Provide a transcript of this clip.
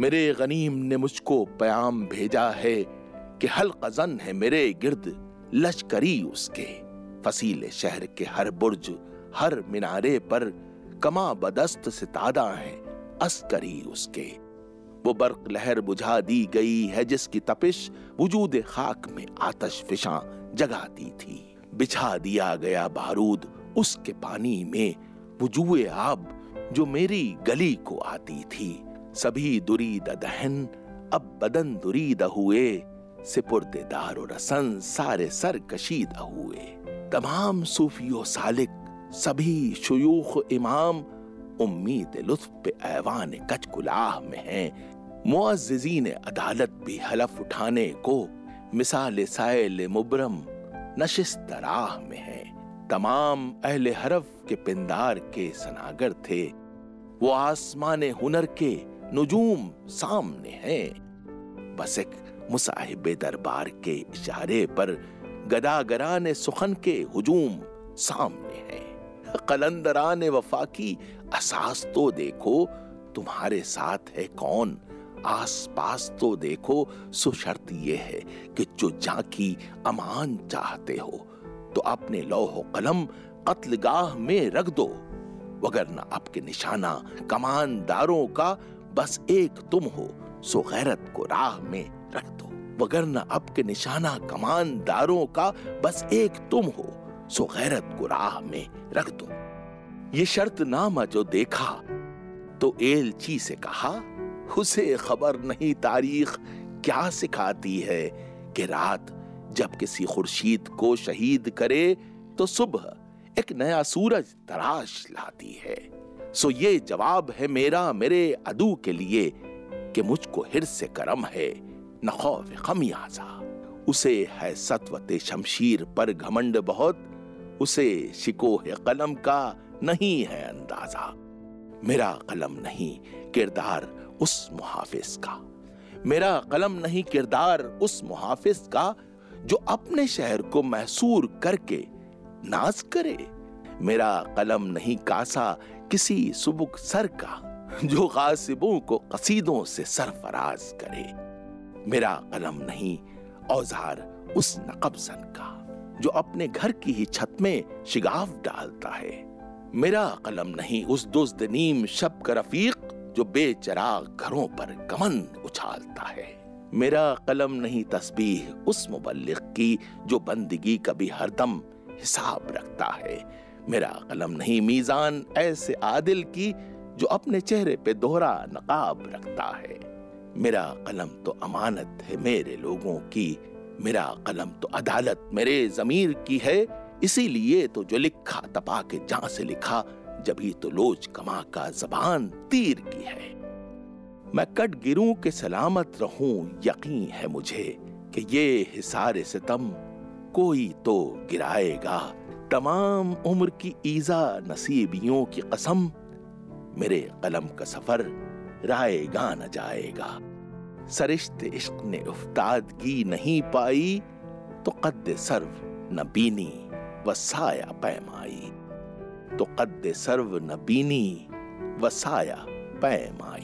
मेरे गनीम ने मुझको प्याम भेजा है कि हलकजन है मेरे गिर्द, लश्करी उसके। फसीले शहर के हर बुर्ज, हर मिनारे पर कमा बदस्त से तादा है अस्करी उसके। वो बर्क लहर बुझा दी गई है जिसकी तपिश वजूद खाक में आतश फिशा जगाती थी। बिछा दिया गया बारूद उसके पानी में वजूए आब जो मेरी गली को आती थी। सभी दुरीद दहन, अब बदन दुरीद हुए। सिपुर्द दारो रसन, सारे सर कशीद हुए। तमाम सूफियो सालिक, सभी शुयूख इमाम, उम्मीद लुत्फ पे ऐवान कचकुलाह में हैं। मुआजीन अदालत भी हलफ उठाने को, मिसाल साइल मुबरम नशिस्त राह में है। तमाम अहले हरफ के पिंदार के सनागर थे। वो आसमान हुनर के नजूम सामने हैं। बस एक मुसाहिब दरबार के इशारे पर गदागरान सुखन के हुजूम सामने है। कलंदरान वफा की असास तो देखो, तुम्हारे साथ है कौन? आस पास तो देखो सो शर्त ये है कि जो जाकी अमान चाहते हो। तो अपने लौह कलम कत्लगाह में रख दो, वगरना आपके निशाना कमानदारों का बस एक तुम हो, सो गैरत को राह में रख दो। वगरना आपके निशाना कमानदारों का बस एक तुम हो, सो गैरत को राह में रख दो। ये शर्त नामा जो देखा तो एलची से कहा, उसे खबर नहीं तारीख, क्या सिखाती है कि रात जब किसी खुर्शीद को शहीद करे तो सुबह एक नया सूरज तराश लाती है? सो ये जवाब है मेरा, मेरे अदू के लिए कि मुझको हिर से करम है, न खौफ खमियाजा उसे है सत्वते शमशीर पर घमंड बहुत, उसे शिकोह कलम का नहीं है अंदाज़ा। मेरा कलम नहीं किरदार उस मुहाफिज का। मेरा कलम नहीं किरदार उस मुहाफिज का जो अपने शहर को महसूर करके नाज करे। मेरा कलम नहीं कासा किसी सुबुक सर का, जो गासिबों को कसीदों से सरफराज करे। मेरा कलम नहीं, औज़ार उस नकबसन का, जो अपने घर की ही छत में शिगाफ डालता है। मेरा कलम नहीं उस दुस्त नीम शब का रफीक, जो बेचराग घरों पर गमन उछालता है। मेरा कलम नहीं तस्बीह उस मुबल्लिग की, जो बंदगी कभी हरदम हिसाब रखता है। मेरा कलम नहीं, मीजान ऐसे आदिल की जो अपने चेहरे पे दोहरा नकाब रखता है। मेरा कलम तो अमानत है मेरे लोगों की, मेरा कलम तो अदालत मेरे जमीर की है। इसीलिए तो जो लिखा, तपा के जहाँ से लिखा जभी तो लोच कमा का जबान तीर की है। मैं कट गिरूं के सलामत रहूँ, यकीन है मुझे कि ये हिसारे सितम कोई तो गिराएगा। तमाम उम्र की ईजा नसीबियों की कसम, मेरे कलम का सफ़र राएगा न जाएगा। सरिश्ते इश्क ने उफ्तादगी नहीं पाई तो कद सर्व न बीनी व साया पैमाई। तो कद सर्व नबीनी वसाया पैमाई।